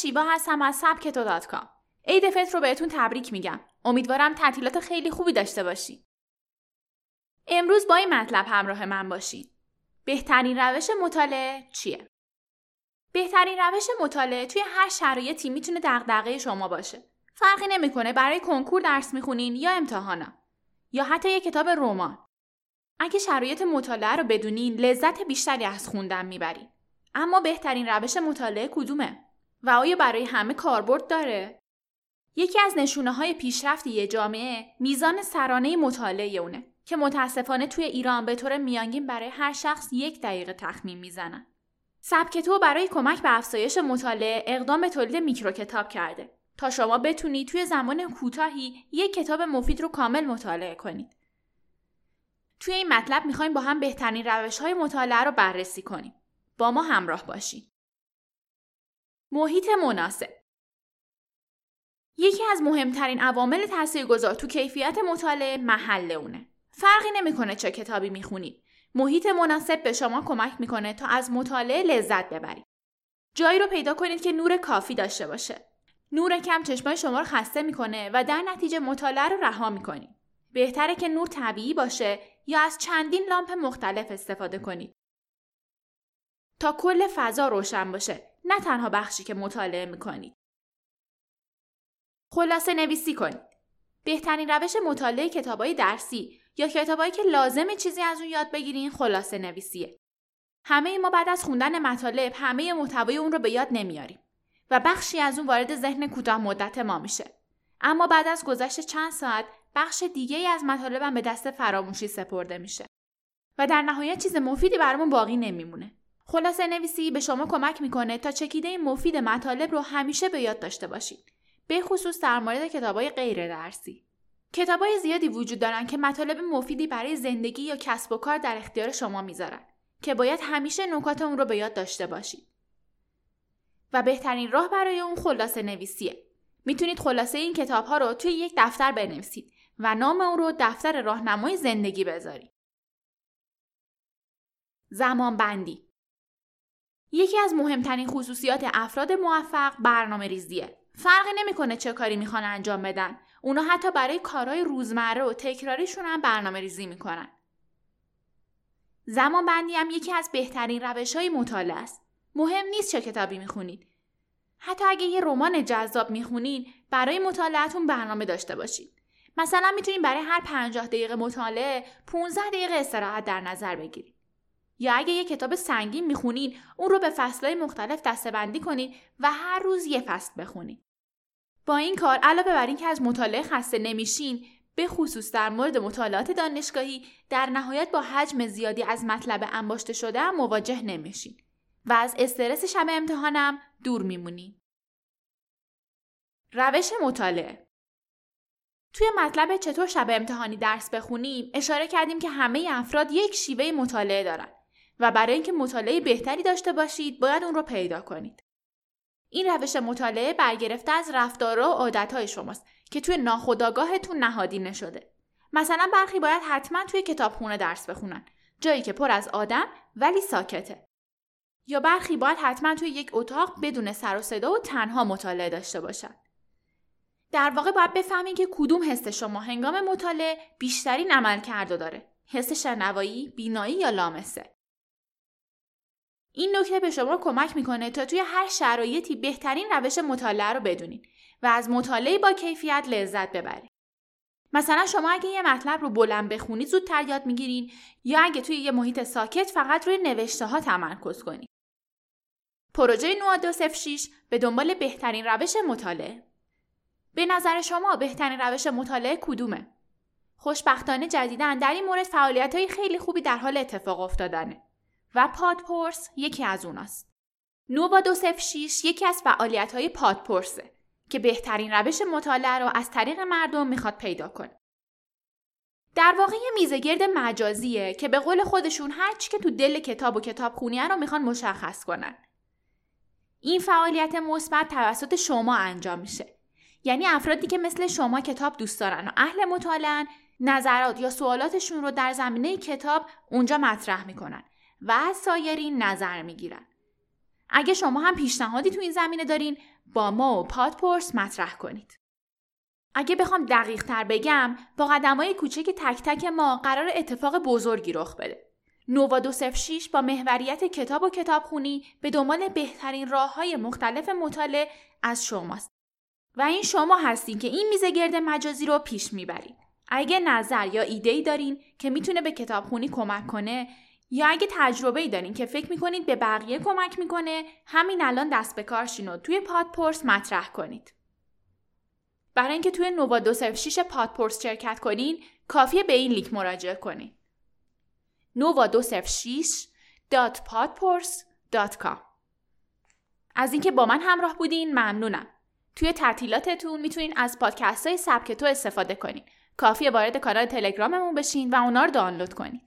شیوا هستم از سبک تو دات کام. عید فطر رو بهتون تبریک میگم. امیدوارم تعطیلات خیلی خوبی داشته باشید. امروز با این مطلب همراه من باشید. بهترین روش مطالعه چیه؟ بهترین روش مطالعه توی هر شرایطی می‌تونه دغدغه شما باشه. فرقی نمی‌کنه برای کنکور درس می‌خونین یا امتحانا یا حتی یه کتاب رمان. اگه شرایط مطالعه رو بدونین لذت بیشتری از خوندن می‌برین. اما بهترین روش مطالعه کدومه؟ و آیا برای همه کاربرد داره؟ یکی از نشونه های پیشرفت یه جامعه میزان سرانه مطالعه اونه که متاسفانه توی ایران به طور میانگین برای هر شخص یک دقیقه تخمین می‌زنن. سبک تو برای کمک به افزایش مطالعه اقدام به تولید میکرو کتاب کرده تا شما بتونید توی زمان کوتاهی یک کتاب مفید رو کامل مطالعه کنید. توی این مطلب می‌خوایم با هم بهترین روش های مطالعه رو بررسی کنیم. با ما همراه باشید. محیط مناسب یکی از مهمترین عوامل تاثیرگذار تو کیفیت مطالعه محل اونه. فرقی نمی‌کنه چه کتابی می‌خونید. محیط مناسب به شما کمک می‌کنه تا از مطالعه لذت ببرید. جایی رو پیدا کنید که نور کافی داشته باشه. نور کم چشمای شما رو خسته می‌کنه و در نتیجه مطالعه رو رها می‌کنید. بهتره که نور طبیعی باشه یا از چندین لامپ مختلف استفاده کنید. تا کل فضا روشن باشه نه تنها بخشی که مطالعه می‌کنید. خلاصه نویسی کنید. بهترین روش مطالعه کتابای درسی یا کتابایی که لازم چیزی از اون یاد بگیرین خلاصه نویسیه. همه ما بعد از خوندن مطالب همه محتوای اون رو به یاد نمیاریم و بخشی از اون وارد ذهن کوتاه مدت ما میشه. اما بعد از گذشت چند ساعت بخش دیگه ای از مطالبم به دست فراموشی سپرده میشه و در نهایت چیز مفیدی برامون باقی نمیمونه. خلاصه نویسی به شما کمک می‌کنه تا چکیده مفید مطالب رو همیشه به یاد داشته باشید. به خصوص در مورد کتابای غیر درسی. کتابای زیادی وجود دارن که مطالب مفیدی برای زندگی یا کسب و کار در اختیار شما می‌ذارن که باید همیشه نکات اون رو به یاد داشته باشید. و بهترین راه برای اون خلاصه نویسیه. می‌تونید خلاصه این کتاب ها رو توی یک دفتر بنویسید و نام اون رو دفتر راهنمای زندگی بذارید. زمان بندی یکی از مهمترین خصوصیات افراد موفق برنامه ریزیه. فرقی نمی‌کنه چه کاری می‌خوان انجام بدن. اونا حتی برای کارهای روزمره و تکراریشون هم برنامه ریزی می‌کنن. زمان بندی هم یکی از بهترین روش های مطالعه است. مهم نیست چه کتابی می‌خونید. حتی اگه یه رمان جذاب می‌خونین برای مطالعتون برنامه داشته باشید. مثلا می‌تونید برای هر 50 دقیقه مطالعه 15 دقیقه استراحت در نظر بگیرید. یا اگه یه کتاب سنگین می‌خونین اون رو به فصلهای مختلف دستبندی کنید و هر روز یه فصل بخونید. با این کار علاوه بر اینکه از مطالعه خسته نمیشین به خصوص در مورد مطالعات دانشگاهی در نهایت با حجم زیادی از مطلب انباشته شده هم مواجه نمیشین و از استرس شب امتحانم دور میمونین. روش مطالعه توی مطلب چطور شب امتحانی درس بخونیم اشاره کردیم که همه افراد یک شیوه مطالعه دارن و برای اینکه مطالعه بهتری داشته باشید باید اون رو پیدا کنید. این روش مطالعه برگرفته از رفتارها و عادتهای شماست که توی ناخودآگاهتون نهادینه شده. مثلا برخی باید حتما توی کتابخونه درس بخونن جایی که پر از آدم ولی ساکته. یا برخی باید حتما توی یک اتاق بدون سر و صدا و تنها مطالعه داشته باشن. در واقع باید بفهمین که کدوم حس شما هنگام مطالعه بیشترین عمل کرده داره. حس شنوایی، بینایی یا لامسه. این نکته به شما کمک می‌کنه تا توی هر شرایطی بهترین روش مطالعه رو بدونید و از مطالعه با کیفیت لذت ببرید. مثلا شما اگه یه مطلب رو بلند بخونید زودتر یاد می‌گیرین یا اگه توی یه محیط ساکت فقط روی نوشته ها تمرکز کنید. پروژه 9206 به دنبال بهترین روش مطالعه. به نظر شما بهترین روش مطالعه کدومه؟ خوشبختانه جدیدن در این مورد فعالیت های خیلی خوبی در حال اتفاق افتادنه. و پادپرس یکی از اوناست. نووا 206 یکی از فعالیت های پادپرسه که بهترین روش مطالعه رو از طریق مردم می‌خواد پیدا کنه. در واقع یه میزگرد مجازیه که به قول خودشون هرچی که تو دل کتاب و کتاب خونیه رو می‌خوان مشخص کنن. این فعالیت مثبت توسط شما انجام میشه. یعنی افرادی که مثل شما کتاب دوست دارن و اهل مطالعه نظرات یا سوالاتشون رو در زمینه کتاب اونجا مطرح می‌کنن و سایرین نظر می‌گیرن. اگه شما هم پیشنهادی تو این زمینه دارین با ما و پادپرس مطرح کنید. اگه بخوام دقیق تر بگم با قدم های کوچک تک تک ما قرار اتفاق بزرگی رخ بده. نووا 206 با محوریت کتاب و کتابخونی به دنبال بهترین راه های مختلف مطالعه از شماست. و این شما هستین که این میزه گرد مجازی رو پیش می‌برید. اگه نظر یا ایده ای دارین که می‌تونه به کتابخونی کمک کنه یا اگه تجربه ای دارین که فکر می‌کنید به بقیه کمک می‌کنه همین الان دست به کار شین و توی پادپورس مطرح کنید. برای اینکه توی نووا 206 پادپورس شرکت کنین کافیه به این لینک مراجعه کنین. nova206.podpors.com از اینکه با من همراه بودین ممنونم. توی تعطیلاتتون می‌تونین از پادکست های سبک تو استفاده کنین. کافیه وارد کانال تلگراممون بشین و اونا رو دانلود کنید.